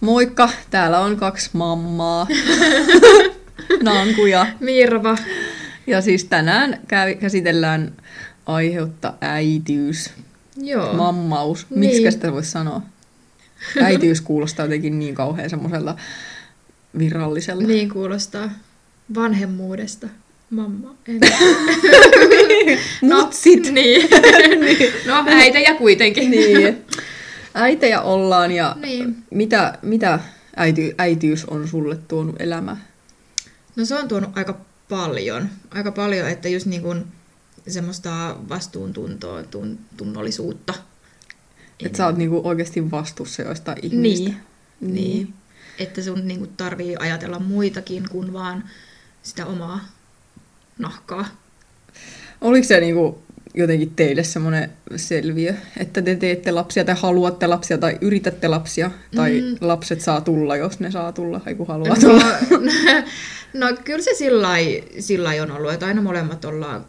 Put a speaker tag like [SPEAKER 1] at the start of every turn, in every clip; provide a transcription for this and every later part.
[SPEAKER 1] Moikka, täällä on kaksi mammaa. Nankuja.
[SPEAKER 2] Mirva.
[SPEAKER 1] Ja siis tänään käsitellään aiheutta äitiys,
[SPEAKER 2] Joo.
[SPEAKER 1] mammaus.
[SPEAKER 2] Niin.
[SPEAKER 1] Miksi sitä voisi sanoa? Äitiys kuulostaa jotenkin niin kauhean semmoiselta viralliselta.
[SPEAKER 2] Niin kuulostaa vanhemmuudesta. Mamma. En.
[SPEAKER 1] Mut sit.
[SPEAKER 2] Niin. no äitejä kuitenkin.
[SPEAKER 1] niin. Äitejä ollaan ja
[SPEAKER 2] Niin.
[SPEAKER 1] mitä, mitä äity, äitiys on sulle tuonut elämään?
[SPEAKER 2] No se on tuonut aika paljon. Aika paljon, että just niin kuin semmoista vastuuntuntoa, tun, tunnollisuutta.
[SPEAKER 1] Että sä oot niinku oikeasti vastuussa joistain ihmisistä.
[SPEAKER 2] Niin. niin. Että sun niin kuin tarvii ajatella muitakin kuin vaan sitä omaa nahkaa.
[SPEAKER 1] Oliko se niinku jotenkin teille semmoinen selviö, että te teette lapsia tai haluatte lapsia tai yritätte lapsia tai
[SPEAKER 2] Mm.
[SPEAKER 1] lapset saa tulla, jos ne saa tulla, ei kun haluaa tulla?
[SPEAKER 2] No, no kyllä se sillä on ollut, että aina molemmat ollaan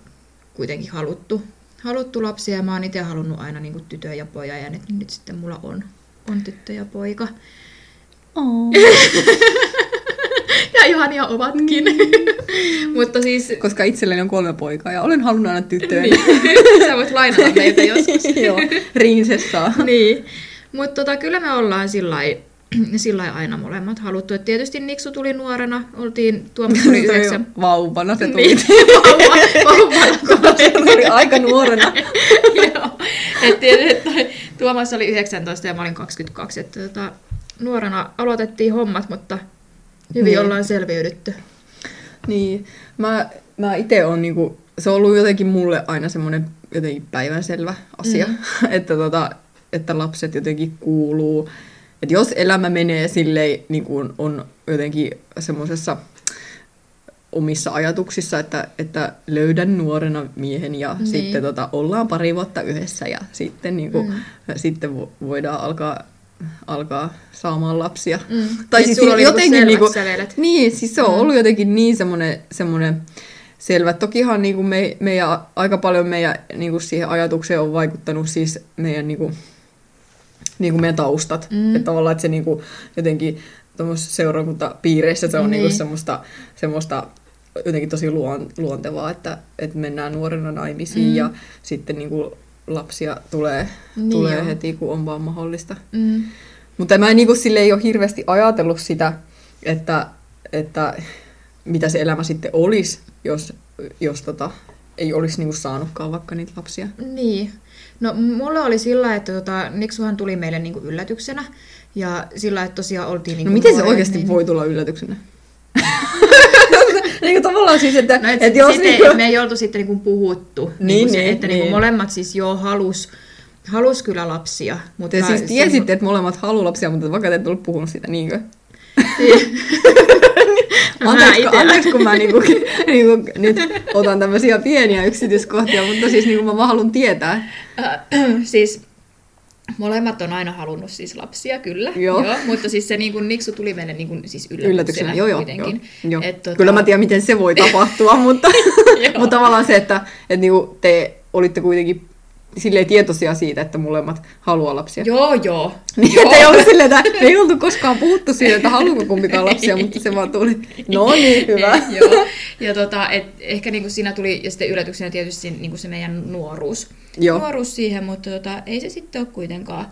[SPEAKER 2] kuitenkin haluttu, haluttu lapsia ja mä oon itse halunnut aina niin tytö ja poja ja nyt, nyt sitten mulla on, on tyttö ja poika.
[SPEAKER 1] Oh.
[SPEAKER 2] Ihania ovatkin. Mutta siis
[SPEAKER 1] Koska itselleni on kolme poikaa ja olen halunnut aina tyttöjä.
[SPEAKER 2] niin, sä voit lainata meiltä joskus.
[SPEAKER 1] Joo, rinsessaa.
[SPEAKER 2] niin. Mutta tota, kyllä me ollaan sillä sillä aina molemmat haluttu. Et tietysti Niksu tuli nuorena, oltiin, Tuomas tuli yhdeksän.
[SPEAKER 1] Vauvana se tuli.
[SPEAKER 2] Niin, vauva, vauvana
[SPEAKER 1] Se tuli aika nuorena.
[SPEAKER 2] Joo. Et tietysti Tuomas oli 19 ja mä olin 22. Että tota, nuorena aloitettiin hommat, mutta hyvin
[SPEAKER 1] Niin.
[SPEAKER 2] ollaan selviydytty.
[SPEAKER 1] Niin, mä, mä itse on niinku, se on ollut jotenkin mulle aina semmoinen jotenkin päivänselvä asia, mm. että, tota, että lapset jotenkin kuuluu. Että jos elämä menee silleen, niin kuin on jotenkin semmoisessa omissa ajatuksissa, että, että löydän nuorena miehen ja
[SPEAKER 2] Niin.
[SPEAKER 1] sitten tota, ollaan pari vuotta yhdessä ja sitten, niin kuin,
[SPEAKER 2] Mm.
[SPEAKER 1] sitten vo- voidaan alkaa, alkaa saamaan lapsia.
[SPEAKER 2] Mm.
[SPEAKER 1] Tai
[SPEAKER 2] Et
[SPEAKER 1] siis
[SPEAKER 2] sulla oli
[SPEAKER 1] jotenkin
[SPEAKER 2] niinku
[SPEAKER 1] niinku, niin, siis se on
[SPEAKER 2] Mm.
[SPEAKER 1] ollut jotenkin niin semmoinen, semmoinen selvä. Tokihan niinku me, meidän, aika paljon meidän niinku siihen ajatukseen on vaikuttanut siis meidän, niinku, niinku meidän taustat.
[SPEAKER 2] Mm.
[SPEAKER 1] Että tavallaan, että se niinku, jotenkin tuommoisessa seurakuntapiireissä se on
[SPEAKER 2] Niin.
[SPEAKER 1] niinku semmoista, semmoista jotenkin tosi luon, luontevaa, että, että mennään nuorena naimisiin
[SPEAKER 2] Mm.
[SPEAKER 1] ja sitten niinku lapsia tulee,
[SPEAKER 2] Niin
[SPEAKER 1] tulee heti, kun on vaan mahdollista.
[SPEAKER 2] Mm.
[SPEAKER 1] Mutta mä en niinku sille ei ole hirveästi ajatellut sitä, että, että mitä se elämä sitten olisi, jos, jos tota, ei olisi niinku saanutkaan vaikka niitä lapsia.
[SPEAKER 2] Niin. No mulla oli sillä, että tota, Niksuhan tuli meille niinku yllätyksenä. Ja sillä, että tosiaan oltiin niinku
[SPEAKER 1] No miten se oikeasti
[SPEAKER 2] niin...
[SPEAKER 1] voi tulla yllätyksenä? niinku tavallaan siis, että,
[SPEAKER 2] No, et,
[SPEAKER 1] että jos
[SPEAKER 2] sitten,
[SPEAKER 1] niinku,
[SPEAKER 2] me ei oltu sitten niinku puhuttu.
[SPEAKER 1] Niin,
[SPEAKER 2] niinku se,
[SPEAKER 1] niin,
[SPEAKER 2] että niinku
[SPEAKER 1] niin.
[SPEAKER 2] molemmat siis joo halus, halus kyllä lapsia. Mutta
[SPEAKER 1] te siis
[SPEAKER 2] se-
[SPEAKER 1] tiesitte, että molemmat haluaa lapsia, mutta vaikka te ette ollut puhunut siitä, niinkö?
[SPEAKER 2] No,
[SPEAKER 1] anteeksi, kun, anteeksi, kun mä niinku, niinku, nyt otan tämmöisiä pieniä yksityiskohtia, mutta siis niinku mä vaan haluan tietää.
[SPEAKER 2] Äh, siis molemmat on aina halunnut siis lapsia, kyllä.
[SPEAKER 1] Joo.
[SPEAKER 2] Joo mutta siis se niin kuin, Niksu tuli meille niin kuin, siis yllätyksenä,
[SPEAKER 1] Yllätyksenä, joo joo.
[SPEAKER 2] kuitenkin.
[SPEAKER 1] joo, joo.
[SPEAKER 2] Et, tota-
[SPEAKER 1] Kyllä mä tiedän, miten se voi tapahtua, mutta, mutta tavallaan se, että, että niinku te olitte kuitenkin silleen tietoisia siitä, että molemmat haluaa lapsia.
[SPEAKER 2] Joo, joo.
[SPEAKER 1] Niin,
[SPEAKER 2] joo.
[SPEAKER 1] että ei ollut silleen, että me ei oltu koskaan puhuttu siitä, että haluaako kumpikaan lapsia, mutta se vaan tuli. No niin, hyvä.
[SPEAKER 2] Ei, joo. Ja tota, et ehkä niinku siinä tuli, ja sitten yllätyksenä tietysti niinku se meidän nuoruus.
[SPEAKER 1] Joo.
[SPEAKER 2] Nuoruus siihen, mutta tota, ei se sitten ole kuitenkaan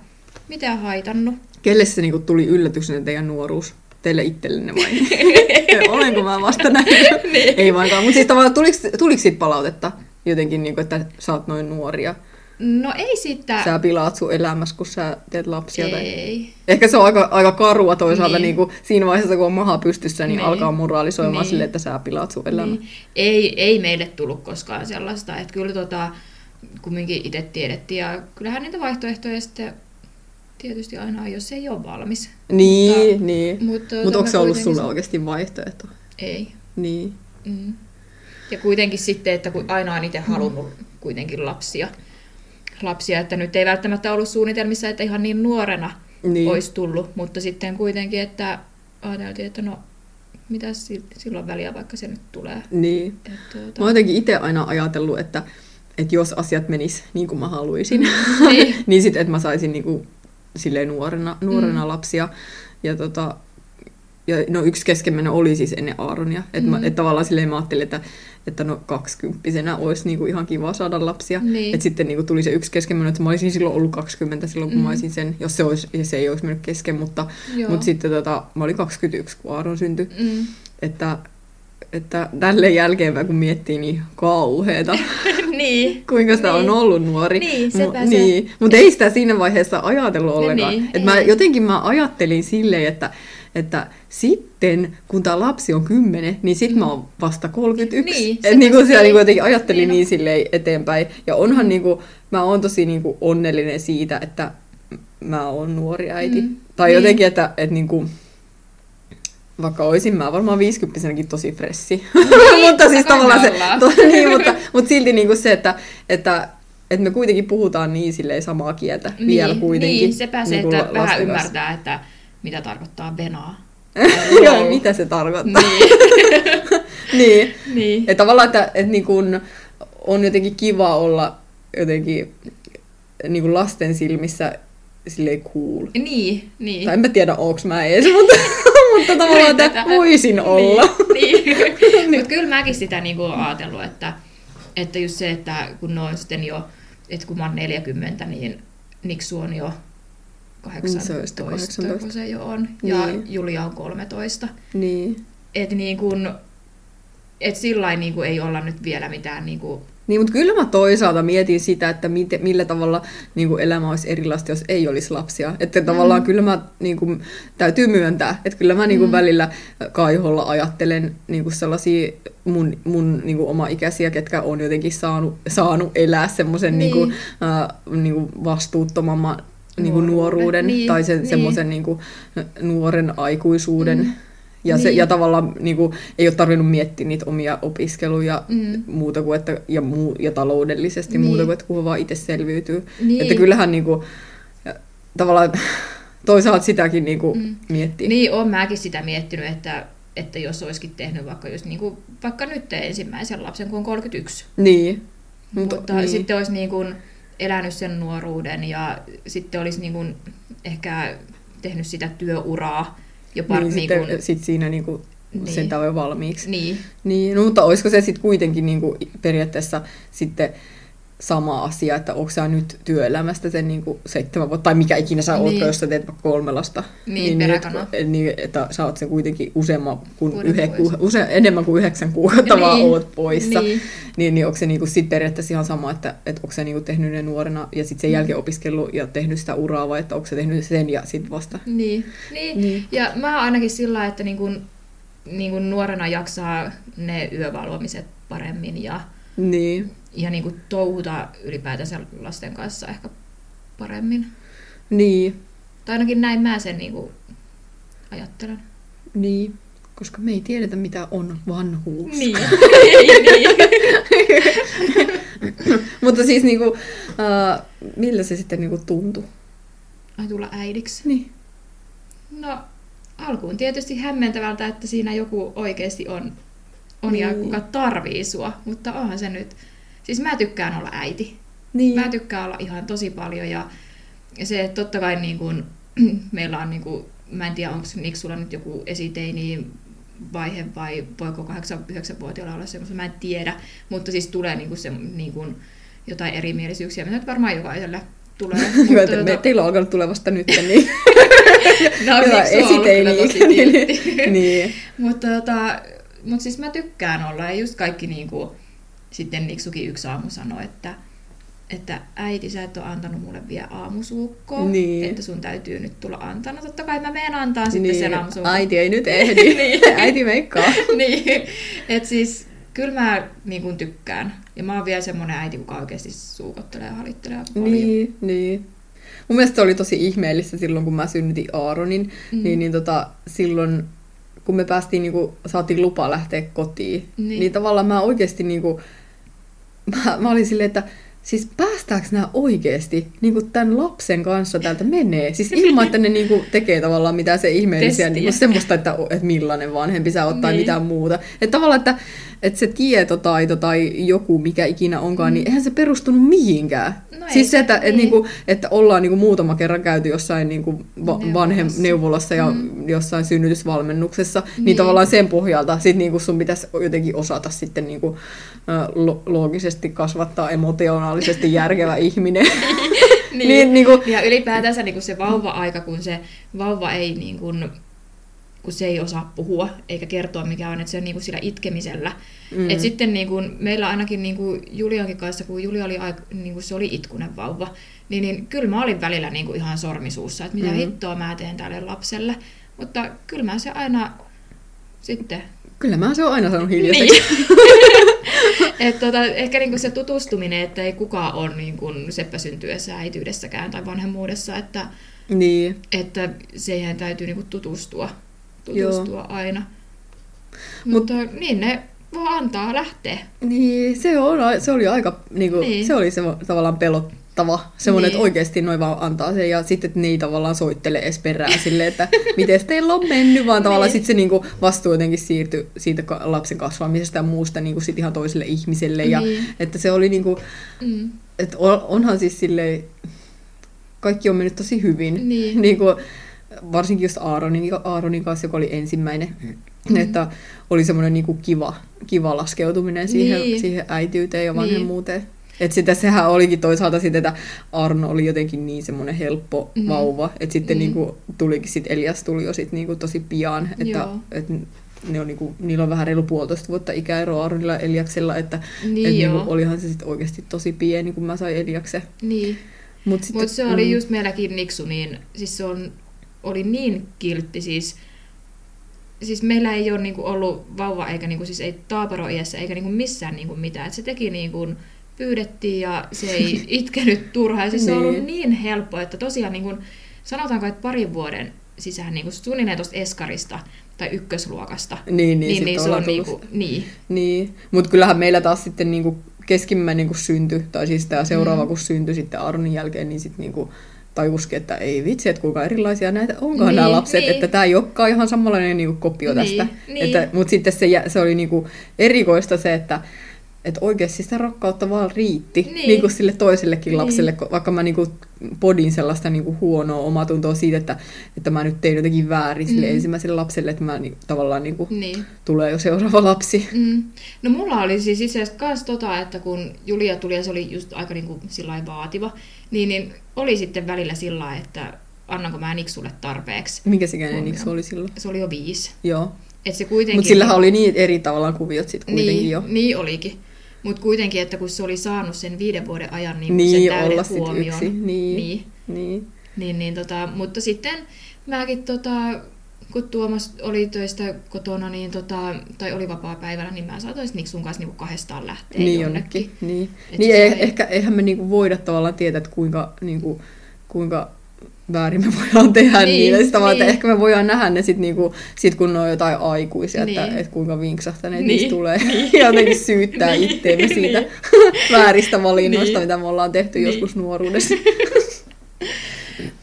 [SPEAKER 2] mitään haitannut.
[SPEAKER 1] Kelle se niinku tuli yllätyksenä teidän nuoruus? Teille itsellenne vai? Olenko mä vasta näin?
[SPEAKER 2] Niin.
[SPEAKER 1] Ei vainkaan. Mutta siis tavallaan tuliko, tuliko siitä palautetta jotenkin, niinku, että sä oot noin nuoria?
[SPEAKER 2] No ei sitä...
[SPEAKER 1] Sä pilaat sun elämässä, kun sä teet lapsia. Tai...
[SPEAKER 2] ei.
[SPEAKER 1] Ehkä se on aika, aika karua toisaalta
[SPEAKER 2] Niin.
[SPEAKER 1] niin. Niin siinä vaiheessa, kun on maha pystyssä, niin,
[SPEAKER 2] Niin.
[SPEAKER 1] alkaa moraalisoimaan
[SPEAKER 2] Niin.
[SPEAKER 1] silleen, että sä pilaat sun elämän. Niin.
[SPEAKER 2] Ei, ei meille tullut koskaan sellaista. Että kyllä tota, kumminkin itse tiedettiin. Ja kyllähän niitä vaihtoehtoja sitten tietysti aina on, jos ei ole valmis.
[SPEAKER 1] Niin,
[SPEAKER 2] Mutta-
[SPEAKER 1] niin.
[SPEAKER 2] Mutta,
[SPEAKER 1] Mutta onko
[SPEAKER 2] me
[SPEAKER 1] se ollut sulle oikeasti vaihtoehto?
[SPEAKER 2] Ei.
[SPEAKER 1] Niin.
[SPEAKER 2] Mm. Ja kuitenkin sitten, että kun aina on itse halunnut kuitenkin lapsia, lapsia, että nyt ei välttämättä ollut suunnitelmissa, että ihan niin nuorena
[SPEAKER 1] Niin.
[SPEAKER 2] olisi tullut, mutta sitten kuitenkin, että ajateltiin, että no, mitä silloin väliä, vaikka se nyt tulee.
[SPEAKER 1] Niin.
[SPEAKER 2] Et, tuota,
[SPEAKER 1] Mä oon jotenkin itse aina ajatellut, että, että jos asiat menis niin kuin mä haluaisin,
[SPEAKER 2] Niin.
[SPEAKER 1] niin sitten, että mä saisin niin kuin, silleen nuorena, nuorena
[SPEAKER 2] Mm.
[SPEAKER 1] lapsia. ja tota, ja no yksi keskemmenen oli siis ennen Aaronia. Että mm. et tavallaan silleen mä ajattelin, että, että no kaksikymppisenä olisi niinku ihan kiva saada lapsia.
[SPEAKER 2] Niin.
[SPEAKER 1] Että sitten niinku tuli se yksi keskemmenen, että mä olisin silloin ollut 20 silloin, kun mm. mä olisin sen, jos se, olisi, se ei olisi mennyt kesken. Mutta, mutta sitten tota, mä olin 21, kun Aaron syntyi.
[SPEAKER 2] Mm.
[SPEAKER 1] Että, että tälleen jälkeenpäin, kun miettii, niin kauheeta,
[SPEAKER 2] niin.
[SPEAKER 1] kuinka sitä
[SPEAKER 2] Niin.
[SPEAKER 1] on ollut nuori.
[SPEAKER 2] Niin, sepä
[SPEAKER 1] Mu-
[SPEAKER 2] se.
[SPEAKER 1] Niin, mutta ei sitä siinä vaiheessa ajatellut ollenkaan.
[SPEAKER 2] niin,
[SPEAKER 1] Et mä,
[SPEAKER 2] ei.
[SPEAKER 1] jotenkin mä ajattelin silleen, että, että sitten kun tämä lapsi on 10, niin sitten mä oon vasta 31.
[SPEAKER 2] Niin,
[SPEAKER 1] Et
[SPEAKER 2] sepä
[SPEAKER 1] niin kuin siellä niin jotenkin ajattelin
[SPEAKER 2] Niin
[SPEAKER 1] niin,
[SPEAKER 2] on.
[SPEAKER 1] silleen eteenpäin. Ja onhan niin kuin, mä oon tosi niin kuin onnellinen siitä, että mä oon nuori äiti.
[SPEAKER 2] Mm,
[SPEAKER 1] Tai
[SPEAKER 2] niin.
[SPEAKER 1] jotenkin, että, että niin kuin, vaikka olisin mä varmaan 50 tosi fressi. mutta siis tavallaan se, to, niin, mutta, mutta silti niin kuin se, että, että, että me kuitenkin puhutaan niin silleen samaa kieltä
[SPEAKER 2] Niin,
[SPEAKER 1] vielä kuitenkin.
[SPEAKER 2] Niin, sepä se,
[SPEAKER 1] niin kuin
[SPEAKER 2] että vähän ymmärtää, että mitä tarkoittaa venaa.
[SPEAKER 1] Joo, mitä se tarkoittaa.
[SPEAKER 2] Niin.
[SPEAKER 1] niin.
[SPEAKER 2] niin.
[SPEAKER 1] Että tavallaan, että, että niin kuin on jotenkin kiva olla jotenkin niin kuin lasten silmissä silleen cool.
[SPEAKER 2] Niin, niin.
[SPEAKER 1] Tai en mä tiedä, onks mä edes, mutta, mutta tavallaan, että voisin olla.
[SPEAKER 2] Niin. niin. Mutta kyllä mäkin sitä niinku ajatellut, että, että just se, että kun ne on sitten jo, että kun mä oon 40, niin Niksu on jo 18,
[SPEAKER 1] Niin se on sitten 18.
[SPEAKER 2] kun se jo on, ja
[SPEAKER 1] Niin.
[SPEAKER 2] Julia on 13.
[SPEAKER 1] Niin.
[SPEAKER 2] Että niin kun, et sillä niin ei olla nyt vielä mitään niin kuin,
[SPEAKER 1] Niin, mutta kyllä mä toisaalta mietin sitä, että miten, millä tavalla niin kuin elämä olisi erilaista, jos ei olisi lapsia. Että mm. tavallaan kyllä mä niin kuin, täytyy myöntää, että kyllä mä niin kuin
[SPEAKER 2] Mm.
[SPEAKER 1] välillä kaiholla ajattelen niin kuin sellaisia mun, mun niin kuin oma ikäisiä, ketkä on jotenkin saanut, saanut elää semmoisen niin.
[SPEAKER 2] Niin.
[SPEAKER 1] niin kuin, äh, niin kuin vastuuttomamman niin kuin
[SPEAKER 2] Nuoruuden. Niin,
[SPEAKER 1] tai sen,
[SPEAKER 2] niin.
[SPEAKER 1] semmoisen niin kuin, nuoren aikuisuuden.
[SPEAKER 2] Mm.
[SPEAKER 1] Ja, se,
[SPEAKER 2] Niin.
[SPEAKER 1] ja tavallaan niin kuin, ei ole tarvinnut miettiä niitä omia opiskeluja
[SPEAKER 2] Mm.
[SPEAKER 1] muuta kuin, että, ja, muu, ja taloudellisesti
[SPEAKER 2] Niin.
[SPEAKER 1] muuta kuin, että kun vaan itse selviytyy.
[SPEAKER 2] Niin.
[SPEAKER 1] Että kyllähän niin kuin, tavallaan toisaalta sitäkin niin kuin,
[SPEAKER 2] Mm.
[SPEAKER 1] miettii.
[SPEAKER 2] Niin, on mäkin sitä miettinyt, että, että jos olisikin tehnyt vaikka, just niin kuin, vaikka nyt ensimmäisen lapsen, kun on 31.
[SPEAKER 1] Niin.
[SPEAKER 2] Mutta,
[SPEAKER 1] Mutta-
[SPEAKER 2] niin.
[SPEAKER 1] niin.
[SPEAKER 2] sitten olisi niin kuin elänyt sen nuoruuden ja sitten olisi niin kuin ehkä tehnyt sitä työuraa jopa
[SPEAKER 1] niin,
[SPEAKER 2] niin kuin,
[SPEAKER 1] sit siinä niin kuin,
[SPEAKER 2] Niin.
[SPEAKER 1] sen jo valmiiksi.
[SPEAKER 2] niin,
[SPEAKER 1] Niin, no, mutta olisiko se sitten kuitenkin niin kuin, periaatteessa sitten sama asia, että onko sä nyt työelämästä sen niin kuin seitsemän vuotta, tai mikä ikinä sä oot,
[SPEAKER 2] Niin.
[SPEAKER 1] jos sä teet vaikka kolme lasta.
[SPEAKER 2] Niin,
[SPEAKER 1] niin,
[SPEAKER 2] peräkana.
[SPEAKER 1] et, niin, että sä oot sen kuitenkin useamman kuin ku, use, enemmän kuin yhdeksän kuukautta
[SPEAKER 2] Niin.
[SPEAKER 1] vaan oot poissa.
[SPEAKER 2] Niin.
[SPEAKER 1] Niin, niin onko se niinku sit periaatteessa ihan sama, että, että onko se niinku tehnyt ne nuorena ja sitten sen
[SPEAKER 2] Mm.
[SPEAKER 1] jälkeen opiskellut ja tehnyt sitä uraa vai että onko se tehnyt sen ja sitten vasta.
[SPEAKER 2] Niin, niin.
[SPEAKER 1] Niin.
[SPEAKER 2] ja mä ainakin sillä että niin kuin, niin kuin nuorena jaksaa ne yövalvomiset paremmin ja,
[SPEAKER 1] Niin.
[SPEAKER 2] Ja niin kuin touhuta ylipäätänsä lasten kanssa ehkä paremmin.
[SPEAKER 1] Niin.
[SPEAKER 2] Tai ainakin näin mä sen niin kuin ajattelen.
[SPEAKER 1] Niin. Koska me ei tiedetä, mitä on vanhuus.
[SPEAKER 2] Niin. niin.
[SPEAKER 1] Mutta siis niinku, uh, millä se sitten niinku tuntui?
[SPEAKER 2] Ai tulla äidiksi.
[SPEAKER 1] Niin.
[SPEAKER 2] No, alkuun tietysti hämmentävältä, että siinä joku oikeasti on, on ja
[SPEAKER 1] Niin.
[SPEAKER 2] kuka tarvii sua, mutta onhan se nyt... Siis mä tykkään olla äiti.
[SPEAKER 1] Niin.
[SPEAKER 2] Mä tykkään olla ihan tosi paljon ja se, että totta kai niin kun, meillä on, niin kun, mä en tiedä onko Niksulla nyt joku esiteini vaihe vai voiko 8-9-vuotiaalla olla semmoista, mä en tiedä, mutta siis tulee niin kun se, niin kun, jotain erimielisyyksiä, mitä nyt varmaan jokaiselle tulee.
[SPEAKER 1] Hyvä,
[SPEAKER 2] mutta,
[SPEAKER 1] että me,
[SPEAKER 2] tota-
[SPEAKER 1] teillä on alkanut tulla vasta nyt, niin
[SPEAKER 2] no,
[SPEAKER 1] esiteini.
[SPEAKER 2] kiltti.
[SPEAKER 1] niin.
[SPEAKER 2] Mutta tota, mut siis mä tykkään olla ja just kaikki niinku, sitten Niksukin yksi aamu sanoi, että, että äiti sä et ole antanut mulle vielä aamusuukkoa,
[SPEAKER 1] Niin.
[SPEAKER 2] että sun täytyy nyt tulla antaa. No totta kai mä menen antaa sitten
[SPEAKER 1] niin.
[SPEAKER 2] sen aamusuukon.
[SPEAKER 1] Äiti ei nyt ehdi.
[SPEAKER 2] Niin.
[SPEAKER 1] Äiti meikkaa.
[SPEAKER 2] niin, että siis kyllä mä niin kuin tykkään. Ja mä oon vielä semmonen äiti, joka oikeasti suukottelee ja halittelee aika paljon.
[SPEAKER 1] Niin, niin. Mun mielestä se oli tosi ihmeellistä silloin, kun mä synnytin Aaronin,
[SPEAKER 2] Mm.
[SPEAKER 1] niin, niin tota, silloin kun me päästiin, niin kuin, saatiin lupa lähteä kotiin,
[SPEAKER 2] Niin.
[SPEAKER 1] niin, niin tavallaan mä oikeasti, niin kuin, mä, mä olin silleen, että siis päästääkö nämä oikeasti niin kuin tämän lapsen kanssa täältä menee? Siis ilman, että ne niin kuin, tekee tavallaan mitään se ihmeellisiä, niin kuin semmoista, että, että millainen vanhempi sä oot tai
[SPEAKER 2] Niin.
[SPEAKER 1] mitään muuta. Että tavallaan, että, että se tietotaito tai joku, mikä ikinä onkaan,
[SPEAKER 2] Mm.
[SPEAKER 1] niin eihän se perustunut mihinkään.
[SPEAKER 2] No
[SPEAKER 1] siis se, että,
[SPEAKER 2] se-
[SPEAKER 1] että,
[SPEAKER 2] niin.
[SPEAKER 1] niinku, että ollaan niinku muutama kerran käyty jossain niinku va-
[SPEAKER 2] Neuvolassa.
[SPEAKER 1] vanhem neuvolassa ja
[SPEAKER 2] Mm.
[SPEAKER 1] jossain synnytysvalmennuksessa, niin.
[SPEAKER 2] Niin.
[SPEAKER 1] tavallaan sen pohjalta sit niinku sun pitäisi jotenkin osata sitten niinku, ä, lo- loogisesti kasvattaa emotionaalisesti järkevä ihminen.
[SPEAKER 2] Niin.
[SPEAKER 1] niin, niinku,
[SPEAKER 2] Ja ylipäätänsä niin kuin se vauva-aika, kun se vauva ei, niin kuin, kun se ei osaa puhua eikä kertoa mikä on, että se on niin kuin sillä itkemisellä.
[SPEAKER 1] Mm.
[SPEAKER 2] Et sitten niin kuin, meillä ainakin niin kuin Juliankin kanssa, kun Julia oli, aik- niin kuin se oli itkunen vauva, niin, niin kyllä mä olin välillä niin kuin ihan sormisuussa, että mitä
[SPEAKER 1] Mm.
[SPEAKER 2] hittoa mä teen tälle lapselle. Mutta kyllä mä se aina sitten
[SPEAKER 1] Kyllä mä se on aina sanonut hiljaiseksi.
[SPEAKER 2] niin. Et tota, ehkä niinku se tutustuminen, että ei kukaan ole niinku seppä syntyessä, äityydessäkään tai vanhemmuudessa, että,
[SPEAKER 1] Niin.
[SPEAKER 2] että siihen täytyy niinku tutustua,
[SPEAKER 1] Joo.
[SPEAKER 2] tutustua aina.
[SPEAKER 1] Mut-
[SPEAKER 2] Mutta niin ne vaan antaa lähteä.
[SPEAKER 1] Niin, se, on, se oli aika, niinku, niin. Se oli se tavallaan pelottava, semmoinen, niin. Että oikeasti noin vaan antaa sen ja sitten että ne ei tavallaan soittele edes perään silleen, että miten teillä on mennyt, vaan tavallaan
[SPEAKER 2] Niin.
[SPEAKER 1] sitten se niinku vastuu jotenkin siirtyi siitä lapsen kasvamisesta ja muusta niinku sit ihan toiselle ihmiselle ja
[SPEAKER 2] Niin.
[SPEAKER 1] että se oli niinku,
[SPEAKER 2] Mm.
[SPEAKER 1] että on, onhan siis silleen, kaikki on mennyt tosi hyvin,
[SPEAKER 2] Niin.
[SPEAKER 1] niinku, varsinkin just Aaronin, Aaronin kanssa, joka oli ensimmäinen, mm. että oli semmoinen niinku kiva, kiva laskeutuminen siihen,
[SPEAKER 2] Niin.
[SPEAKER 1] siihen äitiyteen ja
[SPEAKER 2] Niin.
[SPEAKER 1] Et sitä sehän olikin toisaalta sitten, että Arno oli jotenkin niin semmoinen helppo mm.
[SPEAKER 2] Mm.
[SPEAKER 1] vauva, että sitten
[SPEAKER 2] Mm.
[SPEAKER 1] niinku tulikin sit Elias tuli jo sit niinku tosi pian, että
[SPEAKER 2] Joo.
[SPEAKER 1] et ne on niinku, niillä on vähän reilu puolitoista vuotta ikäero Aaronilla ja Eliaksella, että
[SPEAKER 2] Niin
[SPEAKER 1] et niinku, olihan se sitten oikeasti tosi pieni, kun mä sain Eliaksen.
[SPEAKER 2] Niin.
[SPEAKER 1] Mut
[SPEAKER 2] Mutta se oli just meilläkin Niksu, niin siis se on, oli niin kiltti siis, siis meillä ei ole niinku ollut vauva eikä niinku, siis ei taaperoiässä eikä niinku missään niinku mitään. Et se teki niinku, pyydettiin ja se ei itkenyt turhaan. Siis se on ollut
[SPEAKER 1] Niin.
[SPEAKER 2] niin helppo, että tosiaan niinku, sanotaanko, että parin vuoden sisään niinku, suunnilleen tuosta eskarista tai ykkösluokasta,
[SPEAKER 1] Niin, niin,
[SPEAKER 2] niin, niin se on
[SPEAKER 1] tullut-
[SPEAKER 2] niinku, niin.
[SPEAKER 1] Niin, mutta kyllähän meillä taas sitten niinku keskimmäinen kun syntyi, tai siis tämä seuraava
[SPEAKER 2] Mm.
[SPEAKER 1] kun syntyi sitten Arnin jälkeen, niin sitten niinku tajuskin, että ei vitsi, että kuinka erilaisia näitä onkaan
[SPEAKER 2] Niin,
[SPEAKER 1] nämä lapset,
[SPEAKER 2] niin.
[SPEAKER 1] että tämä ei olekaan ihan samanlainen niinku kopio
[SPEAKER 2] Niin,
[SPEAKER 1] tästä.
[SPEAKER 2] niin.
[SPEAKER 1] Että, mutta sitten se, se oli niinku erikoista se, että että oikeasti sitä rakkautta vaan riitti niin.
[SPEAKER 2] Niin.
[SPEAKER 1] Niinku sille toisellekin
[SPEAKER 2] Niin.
[SPEAKER 1] lapselle, vaikka mä niinku podin sellaista niinku huonoa omatuntoa siitä, että, että mä nyt tein jotenkin väärin sille
[SPEAKER 2] Mm.
[SPEAKER 1] ensimmäiselle lapselle, että mä ni, tavallaan niinku,
[SPEAKER 2] niin.
[SPEAKER 1] tulee jo seuraava lapsi.
[SPEAKER 2] Mm. No mulla oli siis itse asiassa kans tota, että kun Julia tuli ja se oli just aika niinku sillä vaativa, niin, niin oli sitten välillä sillä että annanko mä Niksulle tarpeeksi.
[SPEAKER 1] Minkä
[SPEAKER 2] Huomioon.
[SPEAKER 1] Niksu oli silloin?
[SPEAKER 2] Se oli jo viisi.
[SPEAKER 1] Joo.
[SPEAKER 2] Et se kuitenkin...
[SPEAKER 1] Mutta sillähän oli niin eri tavallaan kuviot sitten kuitenkin
[SPEAKER 2] niin,
[SPEAKER 1] jo.
[SPEAKER 2] Niin olikin. Mutta kuitenkin, että kun se oli saanut sen viiden vuoden ajan niin,
[SPEAKER 1] Niin,
[SPEAKER 2] sen täyden
[SPEAKER 1] olla sit
[SPEAKER 2] huomioon.
[SPEAKER 1] yksi, niin.
[SPEAKER 2] niin,
[SPEAKER 1] Niin.
[SPEAKER 2] niin, niin tota, mutta sitten mäkin tota, kun Tuomas oli töistä kotona, niin tota, tai oli vapaa-päivällä, niin mä saatoin Niksun kanssa niinku kahdestaan lähteä
[SPEAKER 1] niin
[SPEAKER 2] jonnekin.
[SPEAKER 1] jonnekin. Niin,
[SPEAKER 2] Et
[SPEAKER 1] niin
[SPEAKER 2] se
[SPEAKER 1] ei, ehkä, eihän me niinku voida tavallaan tietää, että kuinka, niinku, kuinka väärin me voidaan tehdä niin,
[SPEAKER 2] Niin,
[SPEAKER 1] niitä. Sitä vaan, että
[SPEAKER 2] niin.
[SPEAKER 1] ehkä me voidaan nähdä ne sit, niinku, sit kun ne on jotain aikuisia, niin. että,
[SPEAKER 2] Niin.
[SPEAKER 1] että kuinka vinksahtaneet
[SPEAKER 2] Niin.
[SPEAKER 1] niistä tulee. Ja jotenkin syyttää
[SPEAKER 2] Niin,
[SPEAKER 1] itteemme siitä
[SPEAKER 2] niin.
[SPEAKER 1] vääristä valinnoista,
[SPEAKER 2] Niin.
[SPEAKER 1] mitä me ollaan tehty
[SPEAKER 2] Niin.
[SPEAKER 1] joskus nuoruudessa.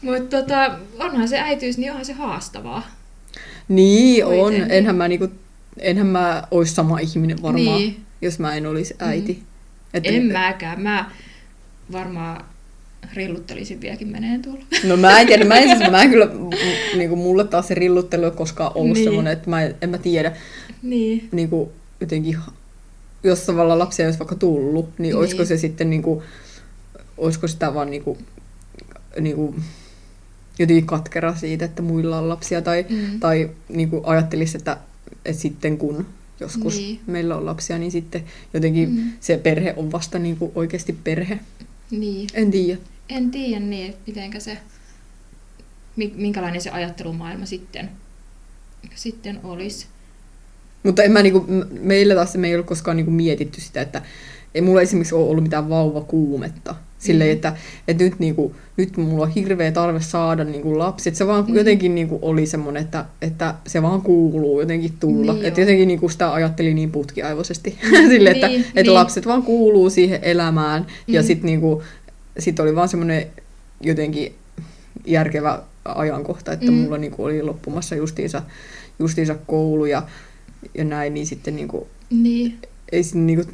[SPEAKER 2] Mutta tota, onhan se äitiys, niin onhan se haastavaa.
[SPEAKER 1] Niin on.
[SPEAKER 2] Kuitenkin.
[SPEAKER 1] Enhän mä, niinku, enhän mä olisi sama ihminen varmaan,
[SPEAKER 2] Niin.
[SPEAKER 1] jos mä en olisi äiti.
[SPEAKER 2] Mm.
[SPEAKER 1] Että-
[SPEAKER 2] En mäkään. Mä varmaan rilluttelisin vieläkin meneen tuolla.
[SPEAKER 1] No mä en tiedä, mä en, siis, mä en kyllä, m- niinku, mulle taas se rilluttelu ei koskaan ollut
[SPEAKER 2] Niin.
[SPEAKER 1] semmoinen, että mä en, en mä tiedä,
[SPEAKER 2] Niin.
[SPEAKER 1] niinku, jotenkin, jos tavallaan lapsia olisi vaikka tullut, niin,
[SPEAKER 2] Niin.
[SPEAKER 1] olisiko se sitten, niinku, olisiko sitä vaan niinku, niinku, jotenkin katkera siitä, että muilla on lapsia, tai,
[SPEAKER 2] Mm.
[SPEAKER 1] tai niinku, ajattelisi, että, että sitten kun joskus
[SPEAKER 2] Niin.
[SPEAKER 1] meillä on lapsia, niin sitten jotenkin
[SPEAKER 2] Mm.
[SPEAKER 1] se perhe on vasta niinku, oikeasti perhe.
[SPEAKER 2] Niin.
[SPEAKER 1] En tiedä.
[SPEAKER 2] En tiedä niin, että mitenkä se, mi- minkälainen se ajattelumaailma sitten, sitten olisi.
[SPEAKER 1] Mutta en mä niinku, meillä taas me ei ole koskaan niinku mietitty sitä, että ei mulla esimerkiksi ole ollut mitään vauvakuumetta. Silleen,
[SPEAKER 2] Mm.
[SPEAKER 1] että, että nyt, niinku, nyt mulla on hirveä tarve saada niinku lapsi. Että se vaan
[SPEAKER 2] Mm.
[SPEAKER 1] jotenkin niinku oli semmoinen, että, että se vaan kuuluu jotenkin tulla.
[SPEAKER 2] Niin
[SPEAKER 1] että jotenkin niinku sitä ajatteli niin putkiaivoisesti. Silleen, että,
[SPEAKER 2] Niin,
[SPEAKER 1] että
[SPEAKER 2] niin.
[SPEAKER 1] lapset vaan kuuluu siihen elämään. Ja
[SPEAKER 2] Mm.
[SPEAKER 1] sitten niinku, sit oli vaan semmoinen jotenkin järkevä ajankohta, että
[SPEAKER 2] Mm.
[SPEAKER 1] mulla niinku oli loppumassa justiinsa, justiinsa koulu ja, ja näin, niin sitten niinku,
[SPEAKER 2] Niin.
[SPEAKER 1] ei, niinku,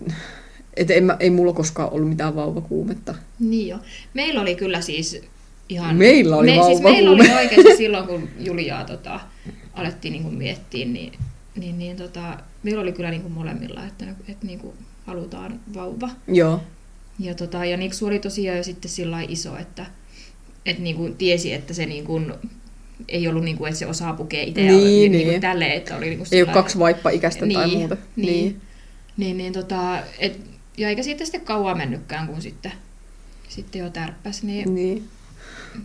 [SPEAKER 1] että en mä, ei mulla koskaan ollut mitään vauvakuumetta.
[SPEAKER 2] Niin jo. Meillä oli kyllä siis ihan...
[SPEAKER 1] Meillä oli
[SPEAKER 2] me, siis meillä oli oikeasti silloin, kun Juliaa tota, alettiin niin miettiä, niin, niin, niin tota, meillä oli kyllä niin kuin molemmilla, että, että niin kuin halutaan vauva.
[SPEAKER 1] Joo.
[SPEAKER 2] Ja, tota, ja Niksu oli tosiaan jo sitten sillä iso, että, että niin kuin tiesi, että se niin kuin, ei ollut niin kuin, että se osaa pukea itse
[SPEAKER 1] Niin,
[SPEAKER 2] niin,
[SPEAKER 1] niin.
[SPEAKER 2] Kuin tälleen, että oli niin kuin
[SPEAKER 1] Ei ole kaksi vaippa-ikäistä tai
[SPEAKER 2] Niin,
[SPEAKER 1] muuta.
[SPEAKER 2] niin. Niin, niin tota, et, ja eikä siitä sitten kauan mennytkään, kun sitten, sitten jo tärppäs. Niin,
[SPEAKER 1] Niin.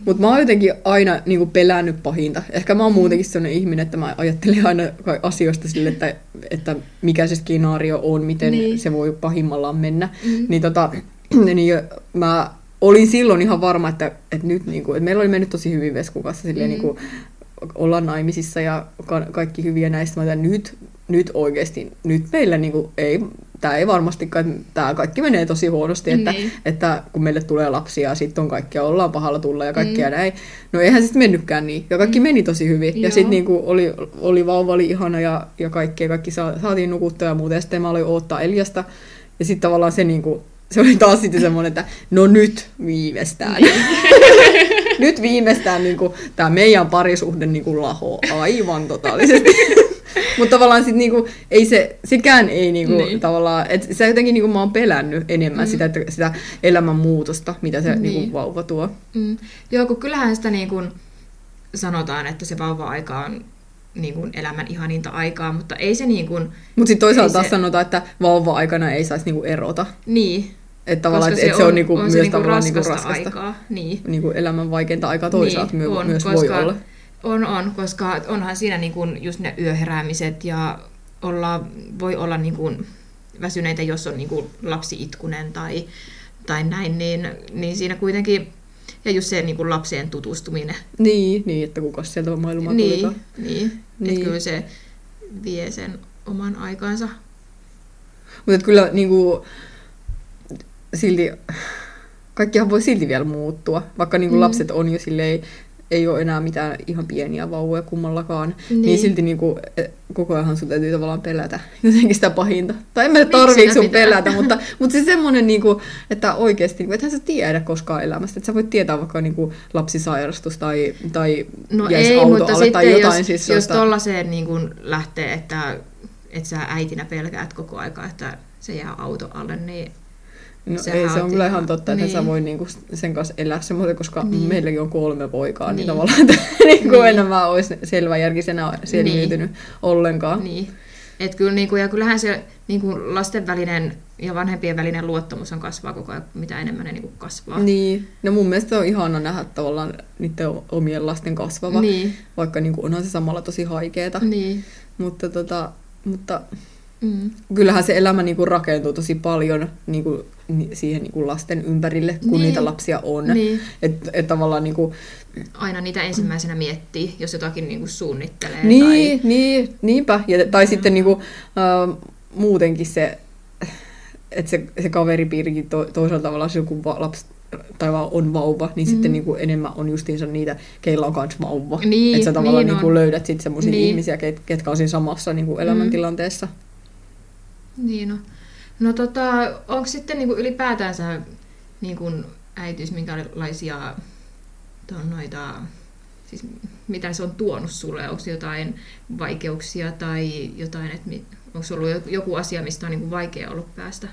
[SPEAKER 1] Mutta mä oon jotenkin aina niinku pelännyt pahinta. Ehkä mä oon muutenkin sellainen ihminen, että mä ajattelen aina asioista sille, että, että mikä se skenaario on, miten
[SPEAKER 2] Niin.
[SPEAKER 1] se voi pahimmallaan mennä.
[SPEAKER 2] Mm.
[SPEAKER 1] Niin, tota, niin mä olin silloin ihan varma, että, että nyt niinku, että meillä oli mennyt tosi hyvin Veskun kanssa silleen,
[SPEAKER 2] Mm.
[SPEAKER 1] niinku, ollaan naimisissa ja ka- kaikki hyviä näistä. Että nyt, nyt oikeasti, nyt meillä niinku ei, tämä ei varmastikaan, tämä kaikki menee tosi huonosti, että,
[SPEAKER 2] Niin.
[SPEAKER 1] että kun meille tulee lapsia ja sitten on kaikkea, ollaan pahalla tulla ja kaikkea
[SPEAKER 2] Mm.
[SPEAKER 1] näin. No eihän se sitten mennytkään niin. Ja kaikki
[SPEAKER 2] Mm.
[SPEAKER 1] meni tosi hyvin. Ja
[SPEAKER 2] Joo.
[SPEAKER 1] sitten niinku oli, oli vauva oli ihana ja, ja kaikkea, kaikki saa, saatiin nukuttua ja muuta. Ja sitten mä aloin odottaa Eliasta. Ja sitten tavallaan se niinku, se oli taas sitten semmoinen, että no nyt viimeistään. nyt viimeistään niinku, tämä meidän parisuhde niinku laho aivan totaalisesti. Mutta tavallaan sit niinku, ei se, sekään ei niinku,
[SPEAKER 2] Niin.
[SPEAKER 1] niin. tavallaan, että se jotenkin niinku mä oon pelännyt enemmän
[SPEAKER 2] Mm.
[SPEAKER 1] sitä, että, sitä elämän muutosta, mitä se
[SPEAKER 2] Niin.
[SPEAKER 1] niin. niinku vauva tuo.
[SPEAKER 2] Mm. Joo, kun kyllähän sitä niin kuin sanotaan, että se vauva-aika on niin kuin elämän ihaninta aikaa, mutta ei se niin kuin,
[SPEAKER 1] Mutta sitten toisaalta taas
[SPEAKER 2] se-
[SPEAKER 1] sanotaan, että vauva-aikana ei saisi niinku erota.
[SPEAKER 2] niin.
[SPEAKER 1] Että tavallaan,
[SPEAKER 2] koska
[SPEAKER 1] että et se on, niinku
[SPEAKER 2] on
[SPEAKER 1] myös
[SPEAKER 2] se niinku
[SPEAKER 1] tavallaan niinku
[SPEAKER 2] raskasta,
[SPEAKER 1] raskasta.
[SPEAKER 2] aikaa. Niin.
[SPEAKER 1] Niinku elämän vaikeinta aikaa toisaalta
[SPEAKER 2] Niin,
[SPEAKER 1] niin,
[SPEAKER 2] on,
[SPEAKER 1] myös
[SPEAKER 2] koska-
[SPEAKER 1] voi olla.
[SPEAKER 2] On, on, koska onhan siinä niin kuin just ne yöheräämiset ja olla, voi olla niin kuin väsyneitä, jos on niin kuin lapsi itkunen tai, tai näin, niin, niin siinä kuitenkin, ja just se niin kuin lapseen tutustuminen,
[SPEAKER 1] Niin, niin, että kuka sieltä maailmaa
[SPEAKER 2] niin,
[SPEAKER 1] tulikaan.
[SPEAKER 2] niin, niin. Että kyllä se vie sen oman aikansa.
[SPEAKER 1] Mutta kyllä niinku, silti, kaikkihan voi silti vielä muuttua, vaikka niinku
[SPEAKER 2] mm.
[SPEAKER 1] lapset on jo silleen, ei ole enää mitään ihan pieniä vauvoja kummallakaan,
[SPEAKER 2] Niin.
[SPEAKER 1] niin, niin silti niinku, eh, koko ajan sun täytyy tavallaan pelätä jotenkin sitä pahinta. Tai en mä tarviiko
[SPEAKER 2] sitä
[SPEAKER 1] sun
[SPEAKER 2] pitää?
[SPEAKER 1] pelätä, mutta, mutta se semmoinen, niinku, että oikeasti, niinku, ethän sä tiedä koskaan elämästä, että sä voit tietää vaikka niinku, lapsisairastus tai, tai
[SPEAKER 2] No
[SPEAKER 1] jäisi
[SPEAKER 2] ei,
[SPEAKER 1] auto
[SPEAKER 2] mutta
[SPEAKER 1] alle
[SPEAKER 2] sitten
[SPEAKER 1] tai jotain.
[SPEAKER 2] jos,
[SPEAKER 1] siis
[SPEAKER 2] jos tollaiseen niin kuin lähtee, että, että sä äitinä pelkäät koko aika, että se jää auto alle, niin
[SPEAKER 1] No
[SPEAKER 2] Sehän
[SPEAKER 1] ei, se
[SPEAKER 2] on
[SPEAKER 1] kyllä
[SPEAKER 2] ihan-
[SPEAKER 1] totta, että
[SPEAKER 2] niin.
[SPEAKER 1] sä voi niinku sen kanssa elää semmoinen, koska
[SPEAKER 2] Niin.
[SPEAKER 1] meilläkin on kolme poikaa, niin,
[SPEAKER 2] Niin.
[SPEAKER 1] niin tavallaan että niinku
[SPEAKER 2] Niin.
[SPEAKER 1] enemmän olisi selväjärkisenä selviytynyt niin. ollenkaan.
[SPEAKER 2] Niin. Et kyllä, niin kuin, ja kyllähän se niin kuin lasten välinen ja vanhempien välinen luottamus on kasvaa koko ajan, mitä enemmän ne niin kuin kasvaa.
[SPEAKER 1] Niin. No mun mielestä on ihana nähdä tavallaan niiden omien lasten kasvava,
[SPEAKER 2] Niin,
[SPEAKER 1] vaikka niinku onhan se samalla tosi haikeeta.
[SPEAKER 2] niin.
[SPEAKER 1] Mutta, tota, mutta
[SPEAKER 2] Mm.
[SPEAKER 1] kyllähän se elämä niinku rakentuu tosi paljon niinku, ni- siihen niinku lasten ympärille, kun
[SPEAKER 2] Niin.
[SPEAKER 1] niin. niitä lapsia on.
[SPEAKER 2] Niin.
[SPEAKER 1] Että et tavallaan niinku,
[SPEAKER 2] Aina niitä ensimmäisenä miettii, jos jotakin niin kuin suunnittelee.
[SPEAKER 1] Niin, niin, niinpä. Ja, tai sitten niinku, äh, muutenkin se, että se, se kaveripiirikin to, toisella tavalla, joku va, lapsi tai vaan on vauva, niin mm. sitten
[SPEAKER 2] Mm.
[SPEAKER 1] niinku enemmän on justiinsa niitä, keillä on kans vauva.
[SPEAKER 2] Niin,
[SPEAKER 1] että sä tavallaan
[SPEAKER 2] niin
[SPEAKER 1] niinku
[SPEAKER 2] on.
[SPEAKER 1] löydät sitten semmoisia
[SPEAKER 2] Niin.
[SPEAKER 1] niin. ihmisiä, ket, ketkä on siinä samassa niinku elämäntilanteessa.
[SPEAKER 2] Niin no. No tota, onko sitten niin kuin ylipäätänsä niin kuin äitiys minkälaisia ton noita, siis mitä se on tuonut sulle? Onko jotain vaikeuksia tai jotain, että onko ollut jo- joku asia, mistä on niin kuin vaikea ollut päästä?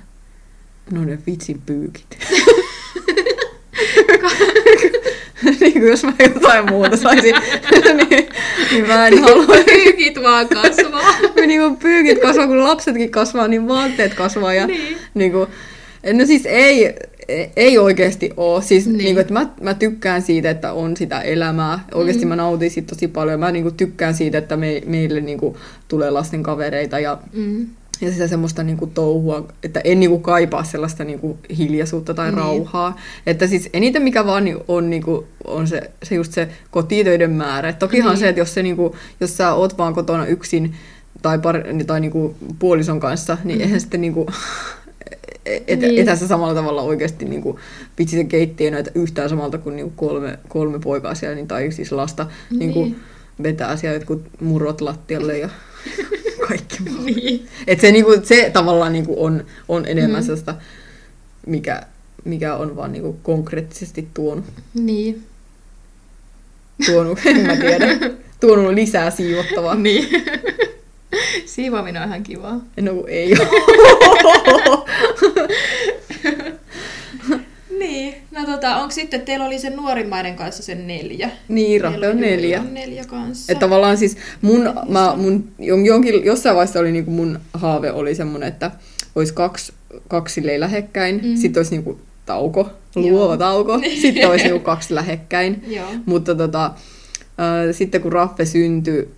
[SPEAKER 1] No ne vitsin pyykit. niin kuin jos mä jotain muuta saisin, niin, niin mä en halua.
[SPEAKER 2] Pyykit vaan kasvaa.
[SPEAKER 1] niin kuin pyykit kasvaa, kun lapsetkin kasvaa, niin vaatteet kasvaa. Ja,
[SPEAKER 2] Niin.
[SPEAKER 1] niin kuin, no siis ei, ei oikeasti ole. Siis
[SPEAKER 2] Niin.
[SPEAKER 1] niin. Kuin, että mä, mä tykkään siitä, että on sitä elämää. Oikeasti
[SPEAKER 2] Mm.
[SPEAKER 1] mä nautin siitä tosi paljon. Mä niin kuin, tykkään siitä, että me, meille niin kuin, tulee lasten kavereita ja,
[SPEAKER 2] Mm.
[SPEAKER 1] Ja sitä semmoista niin kuin, touhua, että en niin kuin, kaipaa sellaista niin kuin, hiljaisuutta tai
[SPEAKER 2] Niin.
[SPEAKER 1] rauhaa. Että siis eniten mikä vaan on, niin kuin, on se, se just se kotitöiden määrä. Et tokihan
[SPEAKER 2] Niin.
[SPEAKER 1] se, että jos, se, niin kuin, jos sä oot vaan kotona yksin tai, par, tai niin kuin, puolison kanssa, niin
[SPEAKER 2] Mm.
[SPEAKER 1] eihän sitten niin kuin, et,
[SPEAKER 2] Niin.
[SPEAKER 1] niin. ethän sä samalla tavalla oikeasti niin kuin, vitsi se keittiö näitä yhtään samalta kuin, niin kuin kolme, kolme poikaa siellä, niin, tai siis lasta niin. Niin kuin, vetää siellä jotkut murrot lattialle ja kaikki muu.
[SPEAKER 2] Niin.
[SPEAKER 1] Et se, niinku, se tavallaan niinku on, on enemmän
[SPEAKER 2] Mm.
[SPEAKER 1] sellaista, mikä, mikä on vaan niinku konkreettisesti tuonut,
[SPEAKER 2] Niin.
[SPEAKER 1] tuonut, en mä tiedä, tuonut lisää siivottavaa.
[SPEAKER 2] Niin. Siivoaminen on ihan kivaa.
[SPEAKER 1] No ei ole.
[SPEAKER 2] No tota, onko sitten, teillä oli sen nuorimmainen kanssa sen neljä?
[SPEAKER 1] niin, Rappe on neljä.
[SPEAKER 2] on neljä kanssa.
[SPEAKER 1] Että tavallaan siis mun, mä, mun jon- jonkin, jossain vaiheessa oli niinku mun haave oli semmoinen, että olisi kaksi, kaksi lähekkäin,
[SPEAKER 2] Mm.
[SPEAKER 1] sitten olisi niinku tauko,
[SPEAKER 2] Joo.
[SPEAKER 1] luova tauko, sitten olisi niinku kaksi lähekkäin.
[SPEAKER 2] Joo.
[SPEAKER 1] Mutta tota, äh, sitten kun Raffe syntyi,